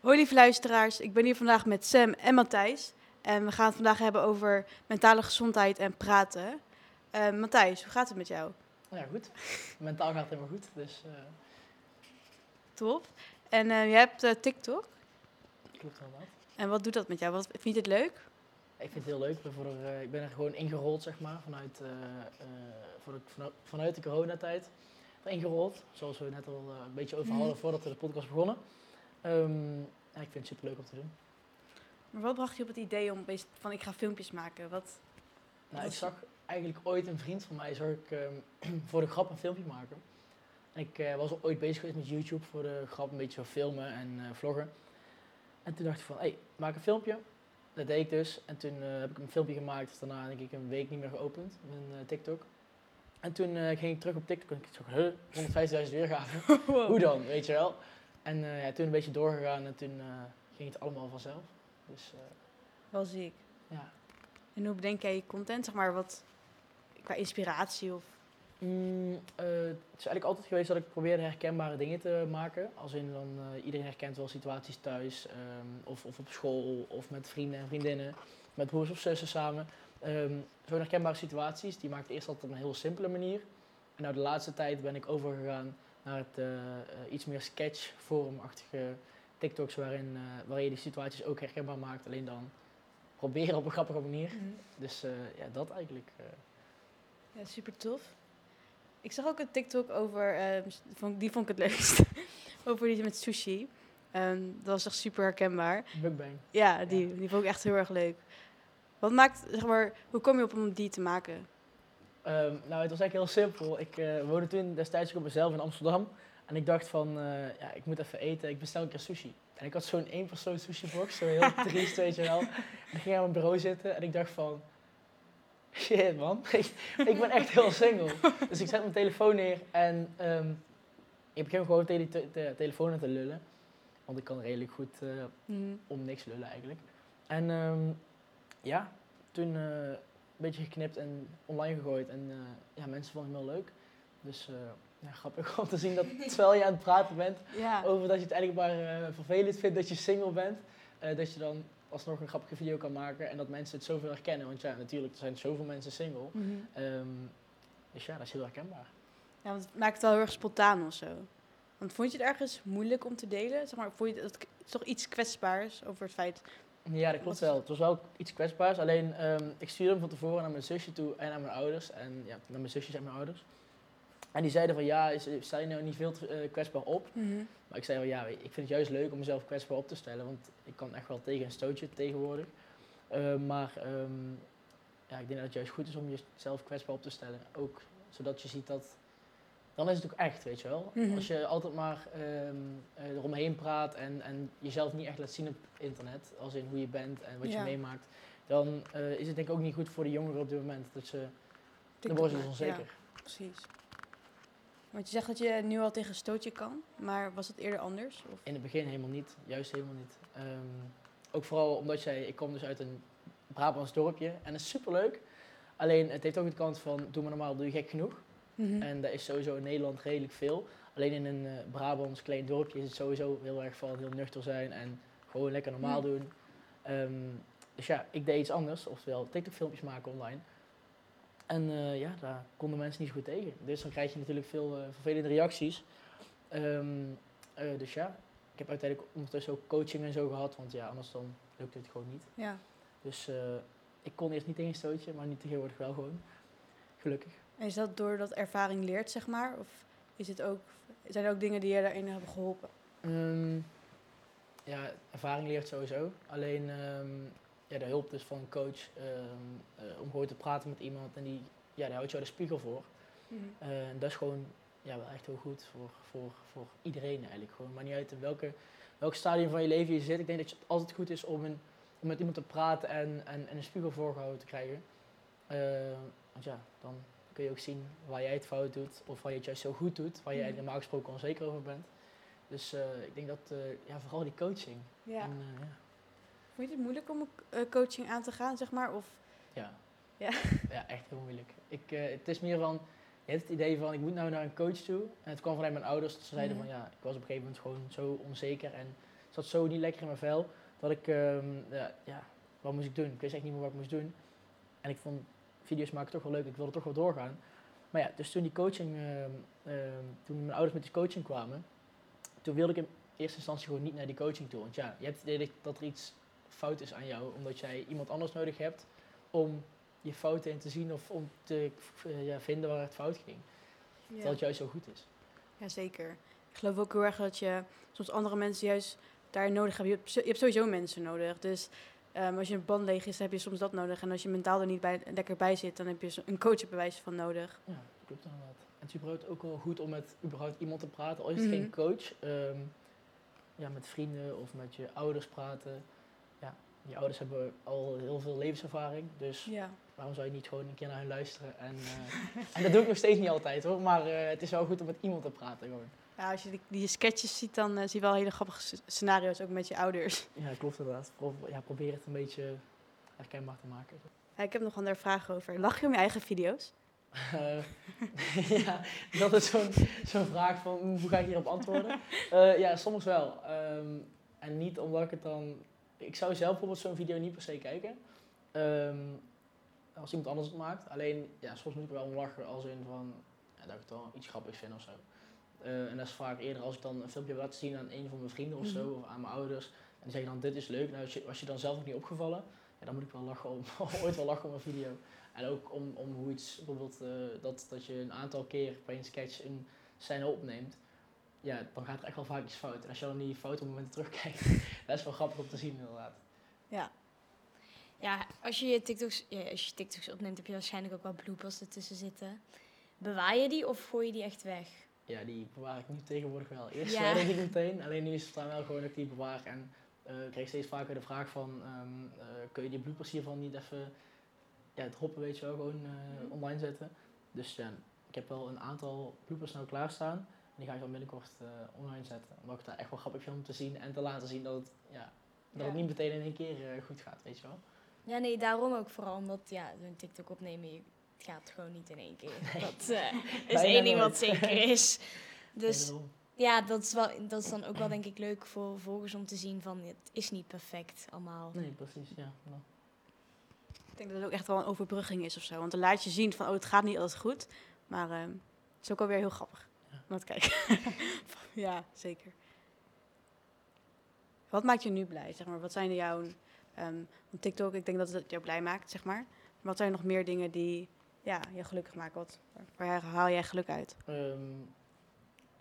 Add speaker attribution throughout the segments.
Speaker 1: Hoi lieve luisteraars, ik ben hier vandaag met Sam en Matthijs. En we gaan het vandaag hebben over mentale gezondheid en praten. Eh, Matthijs, hoe gaat het met jou?
Speaker 2: Nou ja, goed. Mentaal gaat het helemaal goed. Dus eh
Speaker 1: Top. En eh, je hebt TikTok.
Speaker 2: klopt inderdaad.
Speaker 1: En wat doet dat met jou? Wat, vind je het leuk?
Speaker 2: Ik vind het heel leuk. Ik ben, voor ik ben er gewoon ingerold, zeg maar, vanuit, voor de, vanuit, de coronatijd. Erin gerold, zoals we net al een beetje over
Speaker 1: Mhm.
Speaker 2: hadden voordat we de podcast begonnen. Ehm, ja, ik vind het super leuk om te doen.
Speaker 1: Maar wat bracht je op het idee om van ik ga filmpjes maken? Wat?
Speaker 2: Nou, ik zag eigenlijk ooit een vriend van mij, zag ik ehm, voor de grap een filmpje maken. En ik eh, was al ooit bezig geweest met YouTube voor de grap, een beetje zo filmen en eh, vloggen. En toen dacht ik van, hé, hey, maak een filmpje. Dat deed ik dus. En toen eh, heb ik een filmpje gemaakt. Dus daarna denk ik een week niet meer geopend, mijn TikTok. En toen ging ik terug op TikTok en ik zag, huh, 150.000 weergaven. Hoe dan, weet je wel? En eh, ja, toen een beetje doorgegaan en toen eh, ging het allemaal vanzelf. Dus eh,
Speaker 1: Wel ziek.
Speaker 2: ja,
Speaker 1: En hoe bedenk jij je content? Zeg maar wat qua inspiratie of...
Speaker 2: Mm, het is eigenlijk altijd geweest dat ik probeerde herkenbare dingen te maken. Als in dan iedereen herkent wel situaties thuis, ehm, of, of op school, of met vrienden en vriendinnen, met broers of zussen samen. Ehm Zo'n herkenbare situaties, die maak ik eerst altijd op een heel simpele manier. En nou de laatste tijd ben ik overgegaan naar het eh, eh, iets meer sketch-vormachtige TikToks, waarin, waarin je die situaties ook herkenbaar maakt. Alleen dan proberen op een grappige manier. Dus eh, ja, dat eigenlijk.
Speaker 1: Ja, super tof. Ik zag ook een TikTok over, ehm, die vond ik het leukst, over die met sushi. Ehm, dat was echt super herkenbaar.
Speaker 2: Mukbang.
Speaker 1: Ja, die, die vond ik echt heel erg leuk. Wat maakt, zeg maar, hoe kom je op om die te maken?
Speaker 2: Ehm, nou, het was eigenlijk heel simpel. Ik eh, woonde toen destijds ook op mezelf in Amsterdam. En ik dacht van, eh, ja, ik moet even eten. Ik bestel een keer sushi. En ik had zo'n één persoon sushi box, zo heel triest, weet je wel. En ik ging aan mijn bureau zitten en ik dacht van, shit man, ik, ik ben echt heel single. Dus ik zet mijn telefoon neer en ehm, ik begin gewoon tegen die te- te- telefoon aan te lullen. Want ik kan redelijk goed eh,
Speaker 1: Mhm.
Speaker 2: om niks lullen eigenlijk. En ehm, ja, toen beetje geknipt en online gegooid. En eh, ja, mensen vonden het heel leuk. Dus eh, ja, grappig om te zien dat terwijl je aan het praten bent
Speaker 1: Ja,
Speaker 2: over dat je het eigenlijk maar eh, vervelend vindt dat je single bent, dat je dan alsnog een grappige video kan maken en dat mensen het zoveel herkennen. Want ja, natuurlijk, er zijn zoveel mensen single.
Speaker 1: Mhm.
Speaker 2: Ehm, dus ja, dat is heel herkenbaar.
Speaker 1: ja, want het maakt het wel heel erg spontaan of zo. Want vond je het ergens moeilijk om te delen? Zeg maar, vond je het, het is toch iets kwetsbaars over het feit...
Speaker 2: Ja, dat klopt wel. Het was wel iets kwetsbaars. Alleen, ehm, ik stuurde hem van tevoren naar mijn zusje toe en naar mijn ouders. En ja, naar mijn zusjes en mijn ouders. En die zeiden van, ja, sta je nou niet veel te, eh, kwetsbaar op? Maar ik zei van, ja, ik vind het juist leuk om mezelf kwetsbaar op te stellen. Want ik kan echt wel tegen een stootje tegenwoordig. Eh, maar ehm, ja, ik denk dat het juist goed is om jezelf kwetsbaar op te stellen. Ook zodat je ziet dat... Dan is het ook echt, weet je wel.
Speaker 1: Mhm.
Speaker 2: Als je altijd maar ehm, eh, eromheen praat en, en jezelf niet echt laat zien op internet, als in hoe je bent en wat
Speaker 1: Ja.
Speaker 2: je meemaakt, dan eh, is het denk ik ook niet goed voor de jongeren op dit moment. Dat ze, dan worden ze dus onzeker.
Speaker 1: Ja, precies. Want je zegt dat je nu al tegen een stootje kan, maar was het eerder anders? Of?
Speaker 2: In het begin helemaal niet, juist helemaal niet. Ehm, ook vooral omdat jij, ik kom dus uit een Brabants dorpje en dat is superleuk. Alleen het heeft ook de kant van, doe maar normaal, doe je gek genoeg.
Speaker 1: Mhm.
Speaker 2: En dat is sowieso in Nederland redelijk veel. Alleen in een eh, Brabants klein dorpje is het sowieso heel erg van heel nuchter zijn en gewoon lekker normaal doen. Ehm, dus ja, ik deed iets anders, oftewel TikTok-filmpjes maken online. En eh, ja, daar konden mensen niet zo goed tegen. Dus dan krijg je natuurlijk veel eh, vervelende reacties. Ehm, eh, dus ja, ik heb uiteindelijk ondertussen ook coaching en zo gehad, want ja, anders dan lukt het gewoon niet.
Speaker 1: Ja.
Speaker 2: Dus ik kon eerst niet tegen een stootje, maar nu tegenwoordig wel gewoon. Gelukkig.
Speaker 1: En is dat doordat ervaring leert, zeg maar? Of is het ook, zijn er ook dingen die je daarin hebben geholpen?
Speaker 2: Ehm, ja, ervaring leert sowieso. Alleen ehm, ja, de hulp dus van een coach ehm, eh, om gewoon te praten met iemand en die, ja, daar houdt jou de spiegel voor. Eh, en dat is gewoon ja, wel echt heel goed voor, voor, voor iedereen eigenlijk. Gewoon, maar niet uit in welke, welk stadium van je leven je zit. Ik denk dat het altijd goed is om, een, om met iemand te praten en, en, en een spiegel voorgehouden te krijgen. Eh, want ja, dan kun je ook zien waar jij het fout doet of waar je het juist zo goed doet, waar je
Speaker 1: Mhm.
Speaker 2: normaal gesproken onzeker over bent. Dus eh, ik denk dat eh, ja, vooral die coaching.
Speaker 1: Ja.
Speaker 2: En, eh, ja.
Speaker 1: Vond je het moeilijk om coaching aan te gaan, zeg maar? Of,
Speaker 2: Ja.
Speaker 1: Ja.
Speaker 2: ja, echt heel moeilijk. Ik, het is meer van, je hebt het idee van, ik moet nou naar een coach toe. En het kwam vanuit mijn ouders. Ze zeiden
Speaker 1: Mhm.
Speaker 2: van, ja, ik was op een gegeven moment gewoon zo onzeker. En zat zo niet lekker in mijn vel, dat ik, ehm, ja, ja, wat moest ik doen? Ik wist echt niet meer wat ik moest doen. En ik vond video's maken toch wel leuk, ik wilde toch wel doorgaan. Maar ja, dus toen die coaching, ehm, ehm, toen mijn ouders met die coaching kwamen, toen wilde ik in eerste instantie gewoon niet naar die coaching toe. Want ja, je hebt het idee dat er iets fout is aan jou, omdat jij iemand anders nodig hebt om je fouten in te zien of om te eh, ja, vinden waar het fout ging. Terwijl het juist zo goed is.
Speaker 1: Ja, zeker. Ik geloof ook heel erg dat je soms andere mensen juist daar nodig hebt. Je hebt, zo- je hebt sowieso mensen nodig. Dus ehm, als je een band leeg is, dan heb je soms dat nodig. En als je mentaal er niet bij, lekker bij zit, dan heb je een coach wijze van nodig.
Speaker 2: Ja, klopt inderdaad. En het is überhaupt ook wel goed om met überhaupt iemand te praten. Al is het
Speaker 1: Mhm.
Speaker 2: geen coach, ehm, ja, met vrienden of met je ouders praten. Ja, je ouders hebben al heel veel levenservaring, dus
Speaker 1: Ja.
Speaker 2: waarom zou je niet gewoon een keer naar hen luisteren? En, eh, en dat doe ik nog steeds niet altijd hoor, maar eh, het is wel goed om met iemand te praten gewoon.
Speaker 1: Ja als je die, die sketches ziet, dan eh, zie je wel hele grappige scenario's, ook met je ouders.
Speaker 2: Ja, klopt inderdaad. Pro- ja, probeer het een beetje herkenbaar te maken.
Speaker 1: Ja, ik heb nog een andere vraag over. Lach je om je eigen video's?
Speaker 2: Eh, ja, dat is zo'n vraag van hoe ga ik hierop antwoorden? Eh, ja, soms wel. Ehm, en niet omdat ik het dan. Ik zou zelf bijvoorbeeld zo'n video niet per se kijken. Ehm, als iemand anders het maakt. Alleen, ja, soms moet ik wel om lachen als in van ja, dat ik het wel iets grappigs vind of zo. Eh, en dat is vaak eerder als ik dan een filmpje heb laten zien aan een van mijn vrienden of zo,
Speaker 1: Mhm.
Speaker 2: of aan mijn ouders. En die zeggen dan, dit is leuk. Nou, als je, als je dan zelf nog niet opgevallen, ja, dan moet ik wel lachen om, ooit wel lachen om een video. En ook om, om hoe iets, bijvoorbeeld eh, dat, dat je een aantal keer bij een sketch een scène opneemt. Ja, dan gaat er echt wel vaak iets fout. En als je dan die fotomomenten terugkijkt, dat is wel grappig om te zien inderdaad.
Speaker 1: Ja.
Speaker 3: Ja, als je je TikToks, ja, als je TikToks opneemt, heb je waarschijnlijk ook wel bloopers ertussen zitten. Bewaar je die of gooi je die echt weg?
Speaker 2: Ja, die bewaar ik nu tegenwoordig wel. Eerst
Speaker 3: Ja.
Speaker 2: ik meteen, alleen nu is het dan wel gewoon dat ik die bewaar. En eh, ik kreeg steeds vaker de vraag van, ehm, eh, kun je die bloopers hiervan niet even, ja, het hoppen weet je wel, gewoon eh, online zetten. Dus ja, ik heb wel een aantal bloopers nou klaarstaan. En die ga ik dan binnenkort online zetten. Omdat ik het daar echt wel grappig vind om te zien en te laten zien dat het, ja, dat
Speaker 3: Ja.
Speaker 2: het niet meteen in één keer goed gaat, weet je wel.
Speaker 3: Ja, nee, daarom ook vooral. Omdat, ja, zo'n TikTok opnemen, het gaat gewoon niet in één keer. Dat eh, is één ding wat zeker is. Dus ja, dat is, wel, dat is dan ook wel denk ik leuk voor volgers om te zien van, het is niet perfect allemaal.
Speaker 2: Nee, precies, ja. Nou.
Speaker 1: Ik denk dat het ook echt wel een overbrugging is of zo. Want dan laat je zien van, oh, het gaat niet altijd goed. Maar ehm, het is ook alweer heel grappig.
Speaker 2: Ja.
Speaker 1: om te kijken. ja, zeker. Wat maakt je nu blij, zeg maar? Wat zijn jouw... ehm, want TikTok, ik denk dat het jou blij maakt, zeg maar. Maar wat zijn nog meer dingen die ja, je gelukkig maken? Wat, waar haal jij geluk uit?
Speaker 2: Ehm,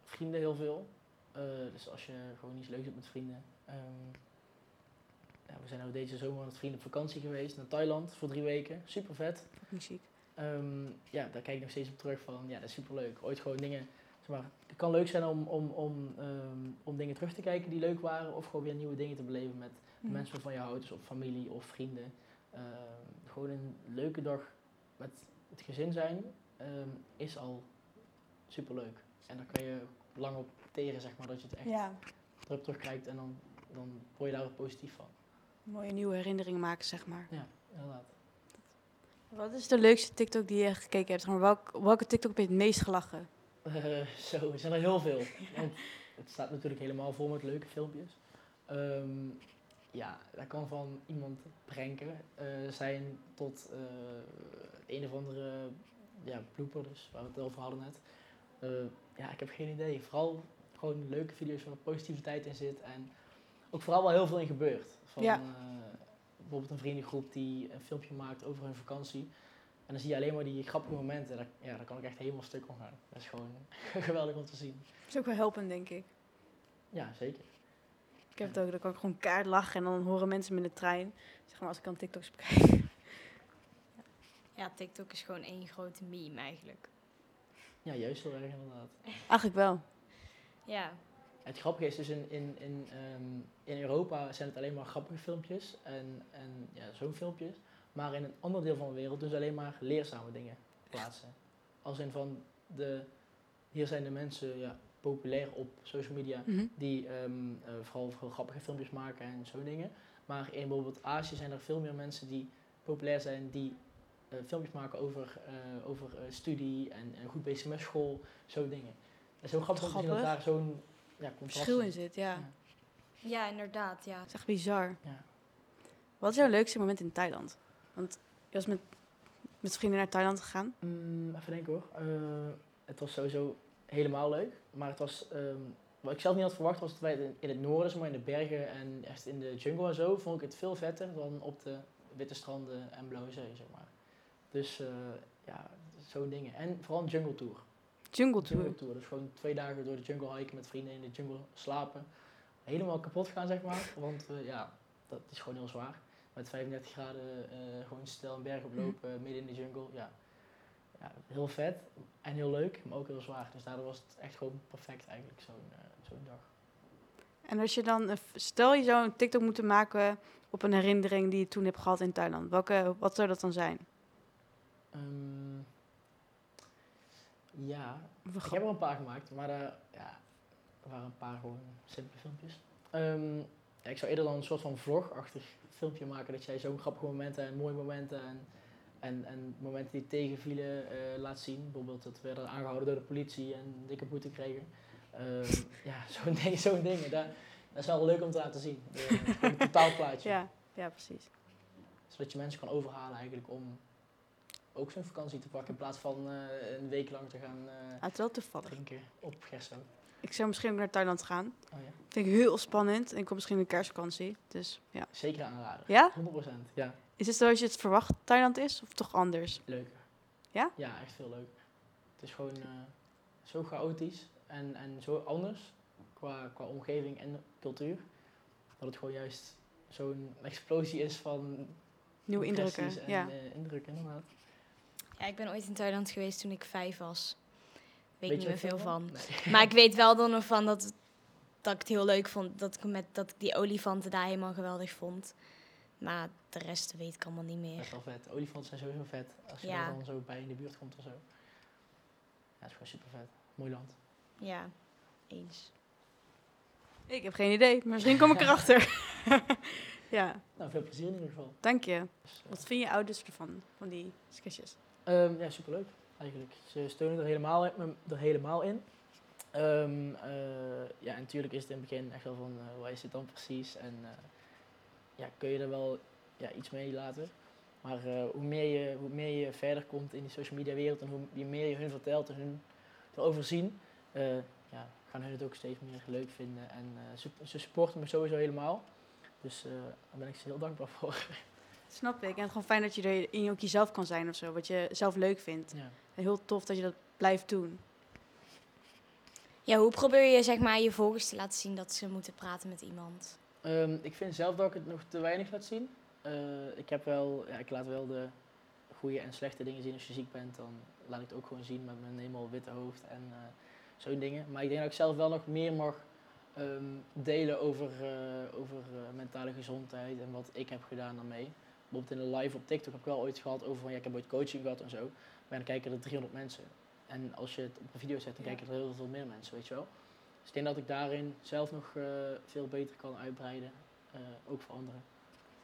Speaker 2: vrienden heel veel. Eh, dus als je gewoon iets leuks hebt met vrienden. Ehm, ja, we zijn nou deze zomer met vrienden op vakantie geweest naar Thailand voor drie weken. Super vet.
Speaker 1: Muziek?
Speaker 2: Ehm, ja, daar kijk ik nog steeds op terug van, ja, dat is super leuk. Ooit gewoon dingen, zeg maar, het kan leuk zijn om, om, om, ehm, om dingen terug te kijken die leuk waren. Of gewoon weer nieuwe dingen te beleven met
Speaker 1: Mhm.
Speaker 2: mensen waarvan je houdt, dus of familie of vrienden. Ehm, gewoon een leuke dag met het gezin zijn ehm, is al super leuk. En daar kan je lang op teren, zeg maar, dat je het echt
Speaker 1: Ja,
Speaker 2: erop terugkijkt en dan, dan word je daar ook positief van.
Speaker 1: mooie nieuwe herinneringen maken, zeg maar.
Speaker 2: Ja, inderdaad.
Speaker 1: Wat is de leukste TikTok die je gekeken hebt? Welk, welke TikTok heb je het meest gelachen?
Speaker 2: Eh, zo, er zijn er heel veel. Want het staat natuurlijk helemaal vol met leuke filmpjes. Ehm, ja, dat kan van iemand pranken eh, zijn tot eh, een of andere ja, blooper, dus waar we het over hadden net. Eh, ja, ik heb geen idee. Vooral gewoon leuke video's waar positiviteit in zit en ook vooral wel heel veel in gebeurt. Van,
Speaker 1: Ja.
Speaker 2: bijvoorbeeld een vriendengroep die een filmpje maakt over hun vakantie. En dan zie je alleen maar die grappige momenten. Daar, ja, daar kan ik echt helemaal stuk om gaan. Dat is gewoon geweldig om te zien.
Speaker 1: Dat is ook wel helpend, denk ik.
Speaker 2: Ja, zeker.
Speaker 1: Ik heb het ook, dan kan ik gewoon kaart lachen en dan horen mensen me in de trein. Zeg maar, als ik dan TikToks bekijk.
Speaker 3: Ja, TikTok is gewoon één grote meme eigenlijk.
Speaker 2: Ja, juist heel erg inderdaad.
Speaker 1: Eigenlijk wel.
Speaker 3: Ja,
Speaker 2: Het grappige is dus in, in, in, ehm, in Europa zijn het alleen maar grappige filmpjes en, en ja, zo'n filmpjes. Maar in een ander deel van de wereld dus alleen maar leerzame dingen plaatsen. Als in van, de, hier zijn de mensen ja, populair op social media
Speaker 1: Mhm.
Speaker 2: die ehm, eh, vooral veel grappige filmpjes maken en zo dingen. Maar in bijvoorbeeld Azië zijn er veel meer mensen die populair zijn, die eh, filmpjes maken over, eh, over eh, studie en, en goed bezig met school, zo dingen. Het is heel grappig zien dat
Speaker 1: Grappig.
Speaker 2: daar zo'n ja, contrast
Speaker 1: Verschil in zit, ja.
Speaker 2: Ja.
Speaker 3: Ja, inderdaad, ja.
Speaker 1: Dat is echt bizar.
Speaker 2: Ja.
Speaker 1: Wat is jouw leukste moment in Thailand? Want je was met, met vrienden naar Thailand gegaan.
Speaker 2: Mm, even denken hoor. Eh, het was sowieso helemaal leuk. Maar het was, ehm, wat ik zelf niet had verwacht, was dat wij in- in het noorden, zeg maar in de bergen en echt in de jungle en zo, vond ik het veel vetter dan op de witte stranden en blauwe zee, zeg maar. Dus eh, ja, zo'n dingen. En vooral een jungle tour.
Speaker 1: Jungle Tour.
Speaker 2: Jungle tour. Dus gewoon twee dagen door de jungle hiken met vrienden in de jungle slapen. Helemaal kapot gaan, zeg maar. Want eh, ja, dat is gewoon heel zwaar. Met 35 graden eh, gewoon stel een berg oplopen midden in de jungle. Ja. Ja, heel vet en heel leuk, maar ook heel zwaar. Dus daardoor was het echt gewoon perfect eigenlijk, zo'n eh, zo'n dag.
Speaker 1: En als je dan, stel je zou een TikTok moeten maken op een herinnering die je toen hebt gehad in Thailand. Welke, wat zou dat dan zijn?
Speaker 2: Ehm, ja, Ik heb er een paar gemaakt, maar eh, ja, er waren een paar gewoon simpele filmpjes. Ehm, ja, ik zou eerder dan een soort van vlogachtig filmpje maken dat jij zo'n grappige momenten en mooie momenten en, en, en momenten die tegenvielen eh, laat zien. Bijvoorbeeld dat we werden aangehouden door de politie en een dikke boete kregen. Ehm, ja, zo'n ding, zo'n dingen. Dat, dat is wel leuk om te laten zien. Een totaalplaatje.
Speaker 1: Ja, ja, precies.
Speaker 2: Zodat je mensen kan overhalen eigenlijk om ook zo'n vakantie te pakken in plaats van eh, een week lang te gaan
Speaker 1: Ah, het is wel toevallig.
Speaker 2: drinken op Gerso.
Speaker 1: Ik zou misschien ook naar Thailand gaan.
Speaker 2: Oh ja.
Speaker 1: Vind ik heel spannend. En ik kom misschien in de kerstvakantie. Dus ja.
Speaker 2: Zeker aanraden.
Speaker 1: Ja?
Speaker 2: 100%. Ja,
Speaker 1: Is het zoals je het verwacht Thailand is? Of toch anders?
Speaker 2: leuker.
Speaker 1: Ja?
Speaker 2: Ja, echt veel leuker. Het is gewoon eh, zo chaotisch en, en zo anders qua, qua omgeving en cultuur. Dat het gewoon juist zo'n explosie is van
Speaker 1: Nieuwe indrukken.
Speaker 2: En,
Speaker 1: Ja.
Speaker 2: eh, indrukken, inderdaad.
Speaker 3: Ja, ik ben ooit in Thailand geweest toen ik vijf was. Weet,
Speaker 2: Weet
Speaker 3: niet meer
Speaker 2: er
Speaker 3: veel van.
Speaker 2: Nee.
Speaker 3: Maar ik weet wel dan nog van dat, dat ik het heel leuk vond. Dat ik, met, dat ik die olifanten daar helemaal geweldig vond. Maar de rest weet ik allemaal niet
Speaker 2: Dat
Speaker 3: meer.
Speaker 2: is wel vet. Olifanten zijn sowieso vet als je
Speaker 3: Ja.
Speaker 2: er dan zo bij in de buurt komt of zo. Ja, het is gewoon super vet. Mooi land.
Speaker 3: Ja, eens.
Speaker 1: Ik heb geen idee. Maar misschien kom ik erachter. ja,
Speaker 2: Nou, veel plezier in ieder geval.
Speaker 1: dank je.
Speaker 2: Dus, eh,
Speaker 1: Wat vind je ouders ervan? Van die sketches?
Speaker 2: Ehm, ja, superleuk eigenlijk. Ze steunen er helemaal, in- er helemaal in. Ehm, eh, ja, en natuurlijk is het in het begin echt wel van, eh waar is het dan precies? En eh, ja, kun je er wel ja, iets mee laten. Maar eh, hoe, meer je, hoe meer je verder komt in die social media wereld en hoe meer je hun vertelt en hun erover zien, eh, ja, gaan hun het ook steeds meer leuk vinden. En eh, ze, ze supporten me sowieso helemaal. Dus eh, daar ben ik ze heel dankbaar voor.
Speaker 1: Snap ik. En het is gewoon fijn dat je er in ook jezelf kan zijn of zo. Wat je zelf leuk vindt.
Speaker 2: ja.
Speaker 1: En heel tof dat je dat blijft doen.
Speaker 3: Ja, hoe probeer je zeg maar je volgers te laten zien dat ze moeten praten met iemand?
Speaker 2: Ehm, ik vind zelf dat ik het nog te weinig laat zien. Eh, ik, heb wel, ja, ik laat wel de goede en slechte dingen zien. Als je ziek bent, dan laat ik het ook gewoon zien met mijn helemaal witte hoofd en eh, zo'n dingen. Maar ik denk dat ik zelf wel nog meer mag ehm, delen over, eh, over mentale gezondheid en wat ik heb gedaan daarmee. Bijvoorbeeld in een live op TikTok heb ik wel ooit gehad over van ja, ik heb ooit coaching gehad en zo. Maar dan kijken er 300 mensen. En als je het op een video zet, dan
Speaker 1: Ja.
Speaker 2: kijken er heel veel meer mensen, weet je wel. Dus ik denk dat ik daarin zelf nog eh, veel beter kan uitbreiden, eh, ook voor anderen.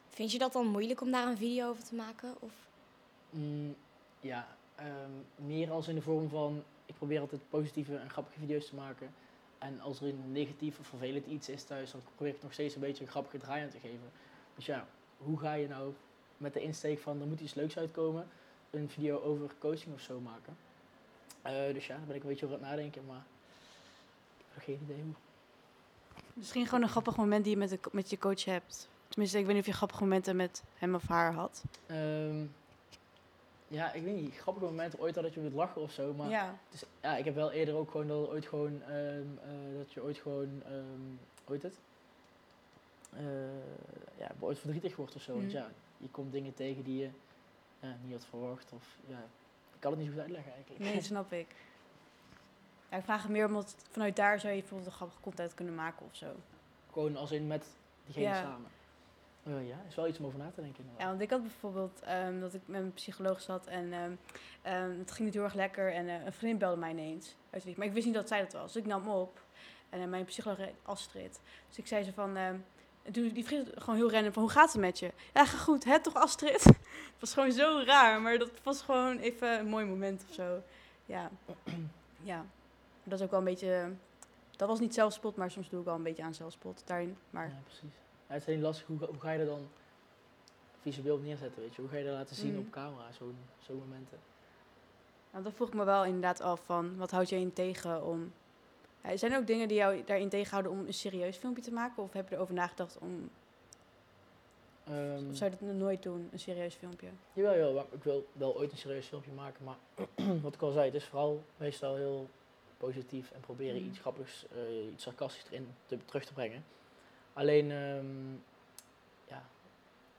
Speaker 3: Vind je dat dan moeilijk om daar een video over te maken? Of?
Speaker 2: Mm, ja, ehm, meer als in de vorm van, ik probeer altijd positieve en grappige video's te maken. En als er een negatief of vervelend iets is thuis, dan probeer ik nog steeds een beetje een grappige draai aan te geven. Dus ja, hoe ga je nou met de insteek van, er moet iets leuks uitkomen, een video over coaching of zo maken? Eh, dus ja, daar ben ik een beetje over aan het nadenken, maar geen idee hoe.
Speaker 1: Misschien gewoon een grappig moment die je met, de, met je coach hebt. Tenminste, ik weet niet of je grappige momenten met hem of haar had.
Speaker 2: Ehm, ja, ik weet niet, grappige momenten ooit al dat je moet lachen of zo, maar
Speaker 1: ja.
Speaker 2: Dus, ja, ik heb wel eerder ook gewoon dat ooit gewoon, ehm, eh, dat je ooit gewoon, ehm ooit het? Eh, ja, ooit verdrietig wordt of zo. Want
Speaker 1: Mhm.
Speaker 2: ja, je komt dingen tegen die je ja, niet had verwacht. Of ja, ik kan het niet goed uitleggen eigenlijk.
Speaker 1: Nee, snap ik. Ja, ik vraag het meer omdat vanuit daar zou je bijvoorbeeld een grappige content kunnen maken of zo.
Speaker 2: gewoon als in met diegene
Speaker 1: Ja.
Speaker 2: samen. Eh, ja, is wel iets om over na te denken.
Speaker 1: Ja, want ik had bijvoorbeeld ehm, dat ik met mijn psycholoog zat en ehm, ehm, het ging niet heel erg lekker. En eh, een vriendin belde mij ineens. uit. Maar ik wist niet dat zij dat was. Dus ik nam op. En eh, mijn psycholoog heet Astrid. Dus ik zei ze van... en toen die vriend gewoon heel random van, hoe gaat het met je? Ja, ga goed, hè, toch Astrid? het was gewoon zo raar, maar dat was gewoon even een mooi moment of zo. Ja, ja. Dat is ook wel een beetje... Dat dat was niet zelfspot, maar soms doe ik wel een beetje aan zelfspot daarin. Maar
Speaker 2: Ja, precies. Ja, het is alleen lastig, hoe, ga- hoe ga je er dan visueel op neerzetten, weet je? Hoe ga je dat laten zien
Speaker 1: Mm.
Speaker 2: op camera, zo'n zo'n momenten?
Speaker 1: nou, dat vroeg ik me wel inderdaad af van, wat houd je in tegen om... Ja, zijn er ook dingen die jou daarin tegenhouden om een serieus filmpje te maken? Of heb je erover nagedacht om...
Speaker 2: Ehm,
Speaker 1: Of zou je dat nooit doen, een serieus filmpje?
Speaker 2: Jawel, jawel, ik wil wel ooit een serieus filmpje maken, maar wat ik al zei, het is vooral meestal heel positief en proberen
Speaker 1: Mm.
Speaker 2: iets grappigs, eh, iets sarcastisch erin te, terug te brengen. Alleen, ehm, ja,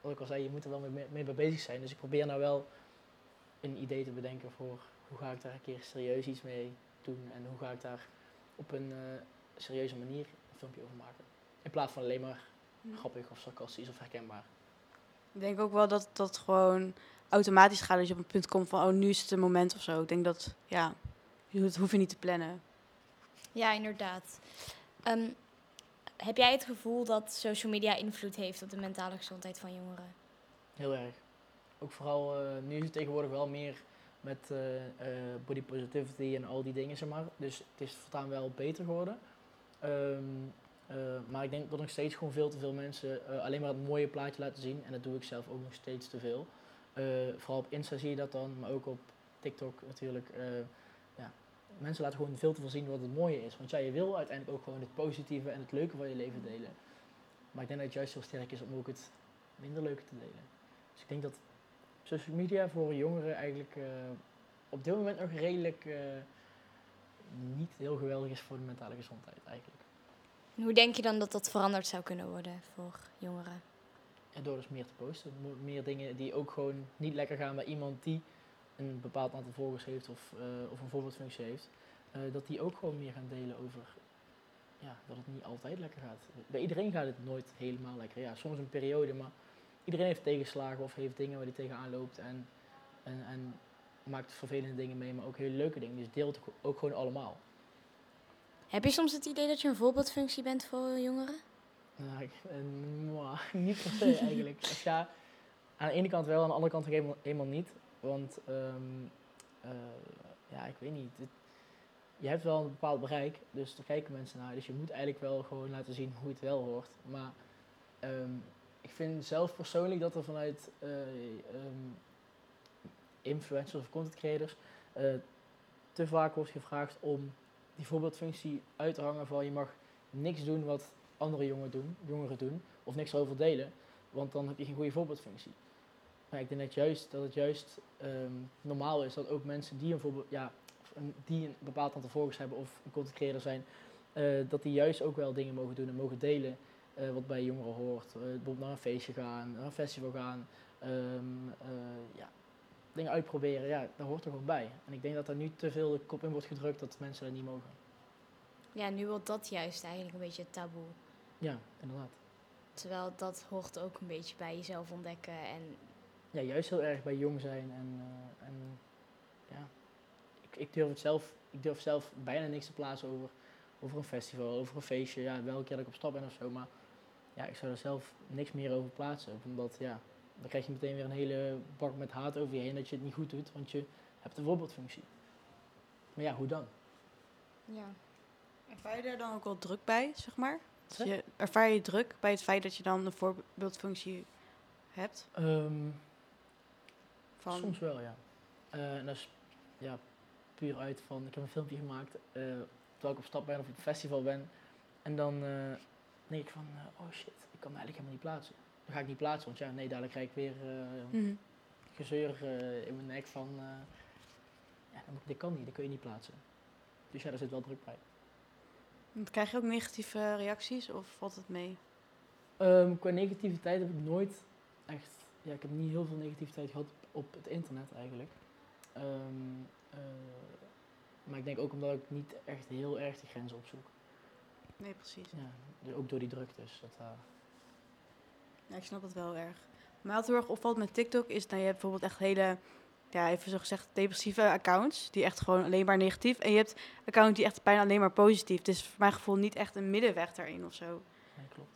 Speaker 2: wat ik al zei, je moet er wel mee, mee mee bezig zijn. Dus ik probeer nou wel een idee te bedenken voor hoe ga ik daar een keer serieus iets mee doen en hoe ga ik daar op een eh, serieuze manier een filmpje over maken. In plaats van alleen maar grappig of sarcastisch of herkenbaar.
Speaker 1: Ik denk ook wel dat dat gewoon automatisch gaat als je op een punt komt van, oh, nu is het een moment of zo. Ik denk dat, ja, je hoeft- hoef je niet te plannen.
Speaker 3: Ja, inderdaad. Ehm, heb jij het gevoel dat social media invloed heeft op de mentale gezondheid van jongeren?
Speaker 2: Heel erg. Ook vooral, eh, nu is het tegenwoordig wel meer met eh, eh, body positivity en al die dingen, zeg maar. Dus het is voortaan wel beter geworden. Ehm, eh, maar ik denk dat nog steeds gewoon veel te veel mensen eh, alleen maar het mooie plaatje laten zien. En dat doe ik zelf ook nog steeds te veel. Eh, vooral op Insta zie je dat dan, maar ook op TikTok natuurlijk. Mensen laten gewoon veel te veel zien wat het mooie is. Want ja, je wil uiteindelijk ook gewoon het positieve en het leuke van je leven delen. Maar ik denk dat het juist heel sterk is om ook het minder leuke te delen. Dus ik denk dat social media voor jongeren eigenlijk eh, op dit moment nog redelijk eh, niet heel geweldig is voor de mentale gezondheid eigenlijk.
Speaker 3: En hoe denk je dan dat dat veranderd zou kunnen worden voor jongeren?
Speaker 2: En door dus meer te posten, meer dingen die ook gewoon niet lekker gaan bij iemand die een bepaald aantal volgers heeft of, eh, of een voorbeeldfunctie heeft, eh, dat die ook gewoon meer gaan delen over ja, dat het niet altijd lekker gaat. Bij iedereen gaat het nooit helemaal lekker. Ja, soms een periode, maar iedereen heeft tegenslagen of heeft dingen waar hij tegenaan loopt en, en, en maakt vervelende dingen mee, maar ook hele leuke dingen. Dus deelt het ook gewoon allemaal.
Speaker 3: Heb je soms het idee dat je een voorbeeldfunctie bent voor jongeren?
Speaker 2: Nou, ik, eh, niet per se eigenlijk. Ja, aan de ene kant wel, aan de andere kant helemaal niet. Want ehm, eh, ja, ik weet niet. Je hebt wel een bepaald bereik, dus daar kijken mensen naar. Dus je moet eigenlijk wel gewoon laten zien hoe het wel hoort. Maar ehm, ik vind zelf persoonlijk dat er vanuit eh, ehm, influencers of content creators eh, te vaak wordt gevraagd om die voorbeeldfunctie uit te hangen van je mag niks doen wat andere jongeren doen, jongeren doen, of niks erover delen, want dan heb je geen goede voorbeeldfunctie. Maar ik denk dat, juist, dat het juist ehm, normaal is dat ook mensen die een, voorbeeld, ja, een, die een bepaald aantal volgers hebben of een content creator zijn, eh, dat die juist ook wel dingen mogen doen en mogen delen eh, wat bij jongeren hoort. Eh, bijvoorbeeld naar een feestje gaan, naar een festival gaan, ehm, eh, ja, dingen uitproberen, ja, daar hoort er gewoon bij. En ik denk dat er nu te veel de kop in wordt gedrukt dat mensen dat niet mogen.
Speaker 3: Ja, nu wordt dat juist eigenlijk een beetje taboe.
Speaker 2: Ja, inderdaad.
Speaker 3: Terwijl dat hoort ook een beetje bij jezelf ontdekken. En
Speaker 2: ja, juist heel erg bij jong zijn. En, eh, en ja, ik, ik, durf het zelf, ik durf zelf bijna niks te plaatsen over, over een festival, over een feestje. Ja, welke keer dat ik op stap ben of zo. Maar ja, ik zou er zelf niks meer over plaatsen. Omdat ja, dan krijg je meteen weer een hele bak met haat over je heen dat je het niet goed doet. Want je hebt een voorbeeldfunctie. Maar ja, hoe dan?
Speaker 3: ja.
Speaker 1: Ervaar je daar dan ook wel druk bij, zeg maar? Dus je, ervaar je druk bij het feit dat je dan een voorbeeldfunctie hebt?
Speaker 2: Ehm,
Speaker 1: Van,
Speaker 2: Soms wel, ja. Eh, en dat is ja, puur uit van, ik heb een filmpje gemaakt eh, terwijl ik op stap ben of op het festival ben. En dan eh, denk ik van, oh shit, ik kan me eigenlijk helemaal niet plaatsen. Dan ga ik niet plaatsen, want ja, nee, dadelijk krijg ik weer
Speaker 1: Mhm.
Speaker 2: gezeur in mijn nek van, ja, dit kan niet, dat kun je niet plaatsen. Dus ja, daar zit wel druk bij.
Speaker 1: Krijg je ook negatieve reacties of valt het mee?
Speaker 2: Ehm, qua negativiteit heb ik nooit echt, ja, ik heb niet heel veel negativiteit gehad op het internet eigenlijk. Ehm, eh, maar ik denk ook omdat ik niet echt heel erg die grenzen opzoek.
Speaker 1: Nee, precies.
Speaker 2: Ja, dus ook door die druk dus. Dat, eh,
Speaker 1: Ja, ik snap het wel erg. Maar wat heel erg opvalt met TikTok is, nou, je hebt bijvoorbeeld echt hele, ja, even zo gezegd, depressieve accounts. Die echt gewoon alleen maar negatief. En je hebt accounts die echt bijna alleen maar positief. Het is voor mijn gevoel niet echt een middenweg daarin of zo.
Speaker 2: nee, klopt.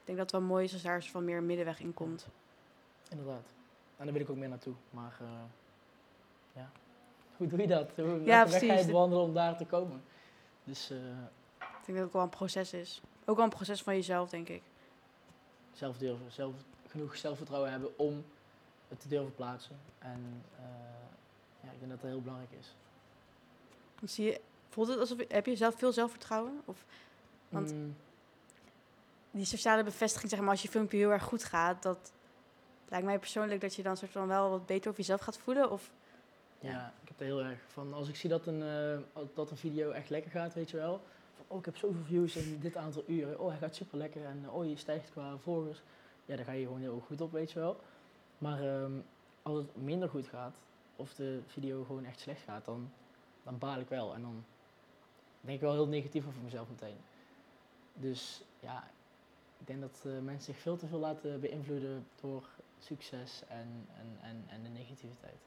Speaker 1: Ik denk dat het wel mooi is als daar eens van meer middenweg in komt.
Speaker 2: Inderdaad. En daar wil ik ook meer naartoe. Maar eh, ja, hoe doe je dat? Hoe,
Speaker 1: Ja,
Speaker 2: welke weg ga je bewandelen om daar te komen? Dus eh,
Speaker 1: Ik denk dat het ook wel een proces is. Ook wel een proces van jezelf, denk ik.
Speaker 2: Zelf durven, zelf, genoeg zelfvertrouwen hebben om het te durven plaatsen. En eh, ja, ik denk dat dat heel belangrijk is.
Speaker 1: Zie je, voelt het alsof, heb je zelf veel zelfvertrouwen? Of Want-
Speaker 2: Mm,
Speaker 1: die sociale bevestiging, zeg maar, als je filmpje heel erg goed gaat, dat lijkt mij persoonlijk dat je dan soort van wel wat beter over jezelf gaat voelen. Of,
Speaker 2: Ja, ik heb er heel erg van. Als ik zie dat een, eh, dat een video echt lekker gaat, weet je wel. Van, oh, ik heb zoveel views in dit aantal uren. Oh, hij gaat super lekker. En oh, je stijgt qua volgers. Ja, dan ga je gewoon heel goed op, weet je wel. Maar ehm, als het minder goed gaat, of de video gewoon echt slecht gaat, dan, dan baal ik wel. En dan denk ik wel heel negatief over mezelf meteen. Dus ja, ik denk dat eh, mensen zich veel te veel laten beïnvloeden door succes en, en, en, en de negativiteit.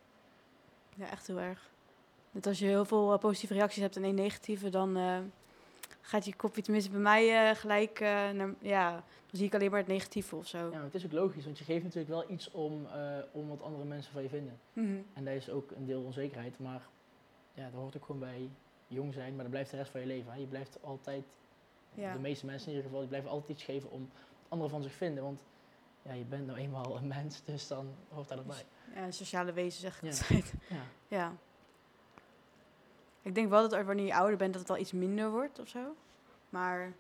Speaker 1: ja, echt heel erg. Net als je heel veel eh, positieve reacties hebt en één negatieve, dan eh, gaat je kopje, tenminste bij mij, eh, gelijk naar, ja, dan zie ik alleen maar het negatieve of zo.
Speaker 2: Ja, maar het is ook logisch, want je geeft natuurlijk wel iets om, om wat andere mensen van je vinden.
Speaker 1: Mhm.
Speaker 2: En dat is ook een deel onzekerheid, maar ja, dat hoort ook gewoon bij jong zijn, maar dat blijft de rest van je leven. Hè. Je blijft altijd,
Speaker 1: Ja.
Speaker 2: de meeste mensen in ieder geval, die blijven altijd iets geven om wat anderen van zich vinden. Want ja, je bent nou eenmaal een mens, dus dan hoort dat erbij.
Speaker 1: Ja, een sociale wezen zeg ik
Speaker 2: Ja.
Speaker 1: altijd.
Speaker 2: Ja.
Speaker 1: Ja. Ik denk wel dat wanneer je ouder bent, dat het al iets minder wordt of zo. Maar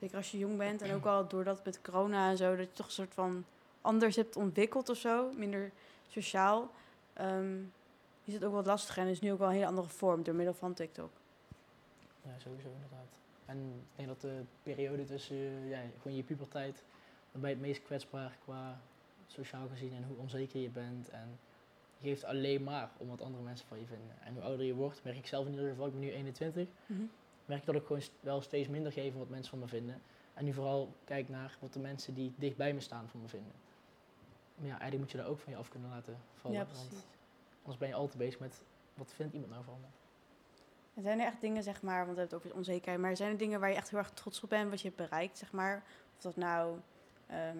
Speaker 1: zeker als je jong bent en ook al doordat met corona en zo, dat je toch een soort van anders hebt ontwikkeld of zo, minder sociaal, ehm, is het ook wat lastiger en is nu ook wel een hele andere vorm door middel van TikTok.
Speaker 2: Ja, sowieso inderdaad. En ik denk dat de periode tussen eh, ja, gewoon je puberteit, dan ben je het meest kwetsbaar qua sociaal gezien en hoe onzeker je bent. En je geeft alleen maar om wat andere mensen van je vinden. En hoe ouder je wordt, merk ik zelf in ieder geval, ik ben nu 21, merk ik dat ik gewoon wel steeds minder geef om wat mensen van me vinden. En nu vooral kijk naar wat de mensen die dicht bij me staan van me vinden. Maar ja, eigenlijk moet je daar ook van je af kunnen laten vallen.
Speaker 1: Ja,
Speaker 2: want
Speaker 1: precies.
Speaker 2: anders ben je altijd bezig met wat vindt iemand nou van me.
Speaker 1: En zijn er echt dingen, zeg maar, want we hebben het over onzekerheid, maar zijn er dingen waar je echt heel erg trots op bent, wat je hebt bereikt, zeg maar? Of dat nou ehm,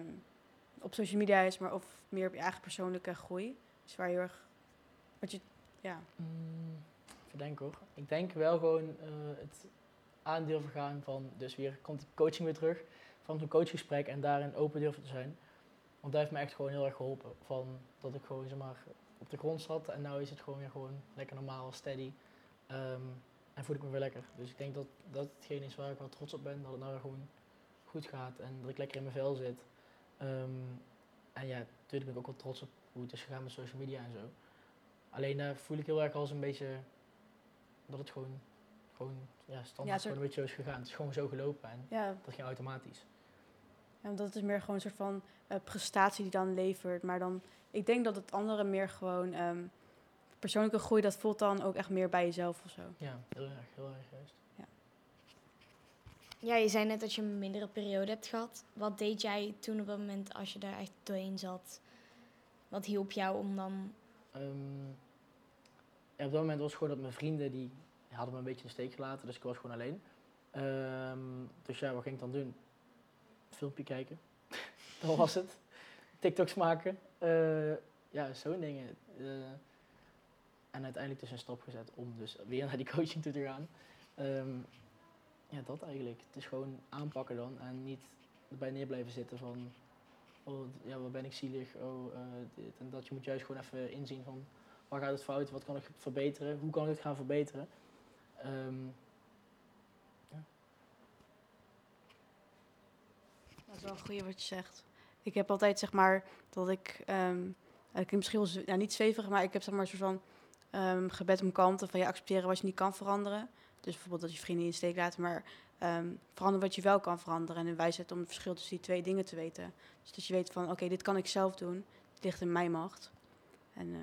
Speaker 1: op social media is, maar of meer op je eigen persoonlijke groei? Dus waar heel erg, wat je, ja,
Speaker 2: Mm, even hoor. Ik denk wel gewoon eh, het aandeel vergaan van, dus weer komt die coaching weer terug, van zo'n coachgesprek en daarin open durven te zijn. Want dat heeft me echt gewoon heel erg geholpen. Van dat ik gewoon zeg maar, op de grond zat en nu is het gewoon weer gewoon lekker normaal, steady. Ehm, en voel ik me weer lekker. Dus ik denk dat dat hetgeen is waar ik wel trots op ben, dat het nou gewoon goed gaat en dat ik lekker in mijn vel zit. Ehm, en ja, natuurlijk ben ik ook wel trots op hoe het is gegaan met social media en zo. Alleen daar voel ik heel erg als een beetje dat het gewoon, gewoon ja, standaard
Speaker 1: Ja, soort-
Speaker 2: gewoon een beetje zo is gegaan. Het is gewoon zo gelopen en
Speaker 1: ja,
Speaker 2: dat ging automatisch.
Speaker 1: en dat is meer gewoon een soort van eh, prestatie die dan levert. Maar dan, ik denk dat het andere meer gewoon ehm, persoonlijke groei, dat voelt dan ook echt meer bij jezelf of zo.
Speaker 2: Ja, heel erg, heel erg juist.
Speaker 3: Ja, je zei net dat je een mindere periode hebt gehad. Wat deed jij toen op dat moment als je daar echt doorheen zat? Wat hielp jou om dan...
Speaker 2: Ehm, op dat moment was het gewoon dat mijn vrienden die hadden me een beetje in de steek gelaten, dus ik was gewoon alleen. Ehm, dus ja, wat ging ik dan doen? Filmpje kijken. dat was het. TikToks maken. Eh, ja, zo'n dingen. Eh, en uiteindelijk dus een stap gezet om dus weer naar die coaching toe te gaan. Ehm, ja, dat eigenlijk. Het is gewoon aanpakken dan en niet erbij neer blijven zitten van... Oh, ja, wat ben ik zielig, oh, eh, dit en dat. Je moet juist gewoon even inzien van... Waar gaat het fout? Wat kan ik verbeteren? Hoe kan ik het gaan verbeteren? Ehm,
Speaker 1: Dat is wel een goeie wat je zegt. Ik heb altijd zeg maar dat ik, ehm ik misschien wel nou, niet zweverig, maar ik heb zeg maar een soort van ehm, gebed om kalmte van je accepteren wat je niet kan veranderen. Dus bijvoorbeeld dat je vrienden in de steek laten, maar ehm verander wat je wel kan veranderen. En een wijsheid om het verschil tussen die twee dingen te weten. Dus dat je weet van oké, dit kan ik zelf doen. Het ligt in mijn macht. En eh,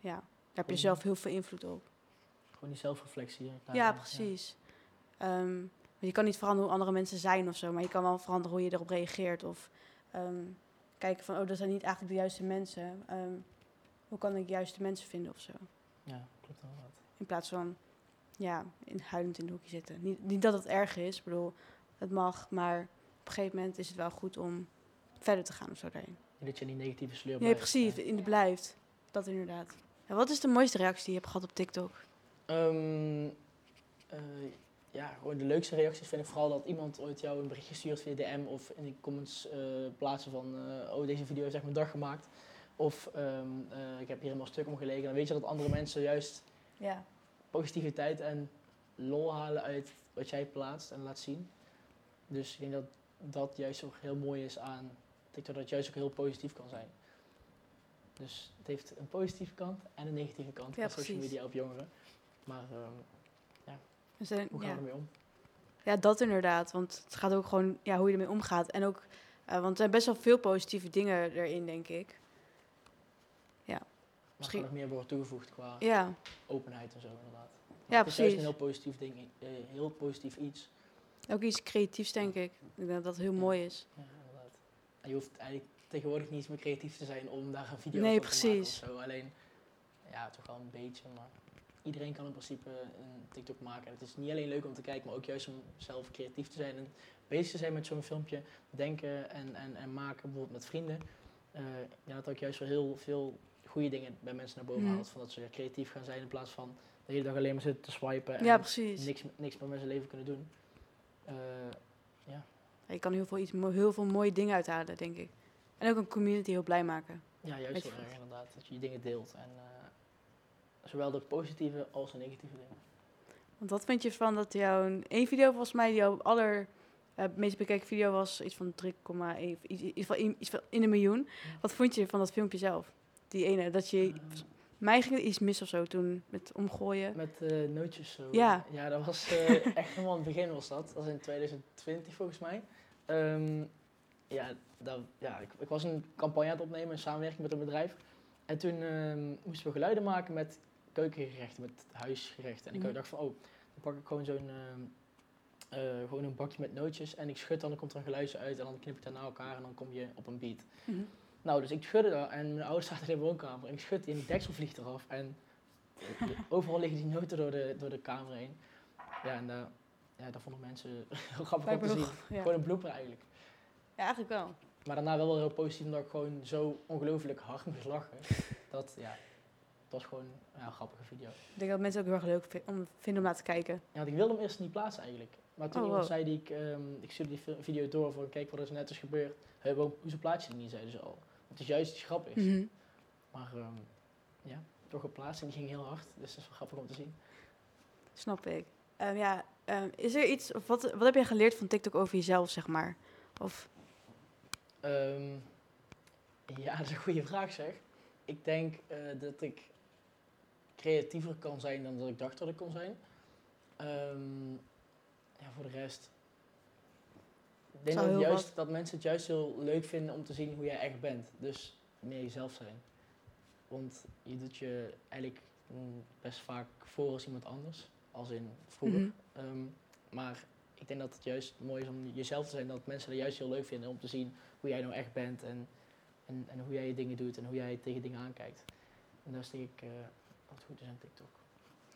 Speaker 1: ja, daar heb je zelf heel veel invloed op.
Speaker 2: gewoon die zelfreflectie.
Speaker 1: Ja, precies. Ehm, je kan niet veranderen hoe andere mensen zijn of zo, maar je kan wel veranderen hoe je erop reageert. Of ehm, kijken van, oh, dat zijn niet eigenlijk de juiste mensen. Hoe kan ik de juiste mensen vinden of zo?
Speaker 2: Ja, klopt inderdaad.
Speaker 1: In plaats van, ja, in, huilend in de hoekje zitten. Niet, niet dat het erg is, ik bedoel, het mag, maar op een gegeven moment is het wel goed om verder te gaan of zo daarin.
Speaker 2: Niet dat je in die negatieve sleur
Speaker 1: Nee,
Speaker 2: blijft,
Speaker 1: precies,
Speaker 2: hè.
Speaker 1: in de blijft. Dat inderdaad. En wat is de mooiste reactie die je hebt gehad op TikTok?
Speaker 2: Ehm, eh, ja, gewoon de leukste reacties vind ik vooral dat iemand ooit jou een berichtje stuurt via DM of in de comments eh, plaatsen van, eh, oh deze video heeft echt mijn dag gemaakt. Of ehm, eh, ik heb hier helemaal stuk om gelegen. Dan weet je dat andere mensen juist
Speaker 1: Ja.
Speaker 2: Positiviteit en lol halen uit wat jij plaatst en laat zien. Dus ik denk dat dat juist ook heel mooi is aan TikTok, dat het juist ook heel positief kan zijn. Dus het heeft een positieve kant en een negatieve kant
Speaker 1: Ja,
Speaker 2: van social media op jongeren. Maar ehm,
Speaker 1: We zijn-
Speaker 2: hoe gaan
Speaker 1: ja.
Speaker 2: we ermee om?
Speaker 1: Ja, dat inderdaad. Want het gaat ook gewoon ja, hoe je ermee omgaat. En ook, eh, want er zijn best wel veel positieve dingen erin, denk ik.
Speaker 2: Maar
Speaker 1: Misschien-
Speaker 2: nog meer worden toegevoegd qua
Speaker 1: Ja,
Speaker 2: openheid en zo inderdaad.
Speaker 1: Ja,
Speaker 2: het is juist
Speaker 1: precies.
Speaker 2: een heel positief ding, eh, heel positief iets.
Speaker 1: ook iets creatiefs, denk ik. Ik denk dat dat heel mooi is.
Speaker 2: Ja, inderdaad. En je hoeft eigenlijk tegenwoordig niet eens meer creatief te zijn om daar een video
Speaker 1: Nee,
Speaker 2: te maken of zo. Alleen, ja, toch wel een beetje, maar iedereen kan in principe een TikTok maken. En het is niet alleen leuk om te kijken, maar ook juist om zelf creatief te zijn en bezig te zijn met zo'n filmpje. Denken en, en, en maken, bijvoorbeeld met vrienden. Eh ja, dat ook juist wel heel veel goede dingen bij mensen naar boven
Speaker 1: Mhm.
Speaker 2: haalt. Van dat ze creatief gaan zijn in plaats van de hele dag alleen maar zitten te swipen en
Speaker 1: Ja,
Speaker 2: niks, niks meer met zijn leven kunnen doen. Eh,
Speaker 1: Je kan heel veel, iets, heel veel mooie dingen uithalen, denk ik. En ook een community heel blij maken.
Speaker 2: Ja, juist heel erg inderdaad. Dat je je dingen deelt. En eh, zowel de positieve als de negatieve dingen.
Speaker 1: Want wat vind je van dat jouw één video volgens mij, jouw aller eh, meest bekeken video was iets van 3,1, iets, iets van in een miljoen. Wat vond je van dat filmpje zelf? Die ene, dat je,
Speaker 2: Eh,
Speaker 1: mij ging er iets mis of zo toen met omgooien.
Speaker 2: met eh, nootjes zo.
Speaker 1: Ja.
Speaker 2: Ja, dat was eh, echt helemaal het begin was dat. Dat was in 2020 volgens mij. Ehm, ja, dat, ja ik, ik was een campagne aan het opnemen in samenwerking met een bedrijf. En toen ehm, moesten we geluiden maken met keukengerechten, met huisgerechten. En ik
Speaker 1: Mhm.
Speaker 2: dacht van, oh, dan pak ik gewoon zo'n ehm, eh, gewoon een bakje met nootjes en ik schud dan, dan komt er een geluidje uit en dan knip ik dat naar elkaar en dan kom je op een beat.
Speaker 1: Mhm.
Speaker 2: Nou, dus ik schudde dat en mijn ouders zaten in de woonkamer en ik schud die en die deksel vliegt eraf en overal liggen die noten door de, door de kamer heen. Ja, en daar, ja, dat vonden mensen heel grappig om te zien.
Speaker 1: Ja.
Speaker 2: Gewoon een blooper eigenlijk.
Speaker 1: ja, eigenlijk wel.
Speaker 2: Maar daarna wel wel heel positief omdat ik gewoon zo ongelooflijk hard moest lachen. Dat, ja, het was gewoon ja, een grappige video.
Speaker 1: Ik denk dat mensen ook heel erg leuk om, vinden om naar te kijken.
Speaker 2: Ja, want ik wilde hem eerst niet plaatsen eigenlijk. Maar toen
Speaker 1: Oh,
Speaker 2: iemand
Speaker 1: wow.
Speaker 2: zei die ik, ehm, ik stuurde die video door voor kijk wat er net is gebeurd. Hey, waarom- hoezo plaats je niet, zeiden ze al. Het is juist iets grappigs.
Speaker 1: Mhm.
Speaker 2: Maar ehm, ja, toch geplaatst en die ging heel hard. Dus dat is wel grappig om te zien.
Speaker 1: Snap ik. Ehm, ja, ehm, is er iets, of wat, wat heb jij geleerd van TikTok over jezelf, zeg maar? Of,
Speaker 2: ja, dat is een goede vraag zeg. Ik denk eh, dat ik creatiever kan zijn dan dat ik dacht dat ik kon zijn. Ja, voor de rest. Ik denk dat, juist, dat mensen het juist heel leuk vinden om te zien hoe jij echt bent. Dus meer jezelf zijn. Want je doet je eigenlijk mm, best vaak voor als iemand anders. Als in vroeger.
Speaker 1: Mhm.
Speaker 2: Ehm, maar ik denk dat het juist mooi is om jezelf te zijn. Dat mensen het juist heel leuk vinden om te zien hoe jij nou echt bent. En, en, en hoe jij je dingen doet en hoe jij tegen dingen aankijkt. En dat is denk ik eh, wat goed is aan TikTok.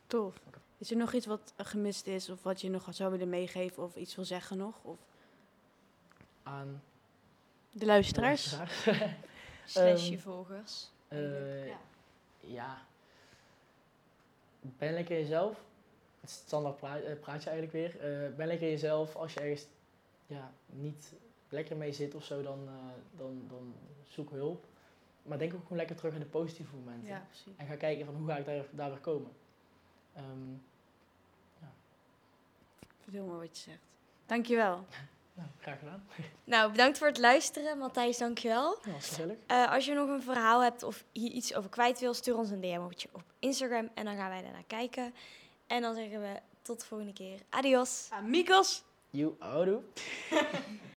Speaker 1: tof. Is er nog iets wat gemist is, of wat je nog zou willen meegeven, of iets wil zeggen nog? Of
Speaker 2: Aan
Speaker 1: de
Speaker 2: de
Speaker 1: luisteraars?
Speaker 2: luisteraars.
Speaker 3: Slash
Speaker 2: Ehm,
Speaker 3: je volgers.
Speaker 2: Eh,
Speaker 1: Ja.
Speaker 2: ja. Ben lekker jezelf. Het standaard eh, praatje eigenlijk weer. Eh, ben lekker jezelf. Als je ergens ja, niet lekker mee zit of zo, dan, eh, dan, dan zoek hulp. Maar denk ook gewoon lekker terug aan de positieve momenten.
Speaker 1: Ja, precies.
Speaker 2: En ga kijken van hoe ga ik daar, daar weer komen. Ehm,
Speaker 1: Ik vind het heel mooi wat je zegt. Dankjewel.
Speaker 2: nou, graag gedaan.
Speaker 3: Nou, bedankt voor het luisteren. Matthijs, dankjewel.
Speaker 2: Ja, gezellig.
Speaker 3: Eh, als je nog een verhaal hebt of hier iets over kwijt wil, stuur ons een DM op, op Instagram en dan gaan wij daarnaar kijken. En dan zeggen we tot de volgende keer. Adios!
Speaker 1: Amigos!
Speaker 2: You, houdoe.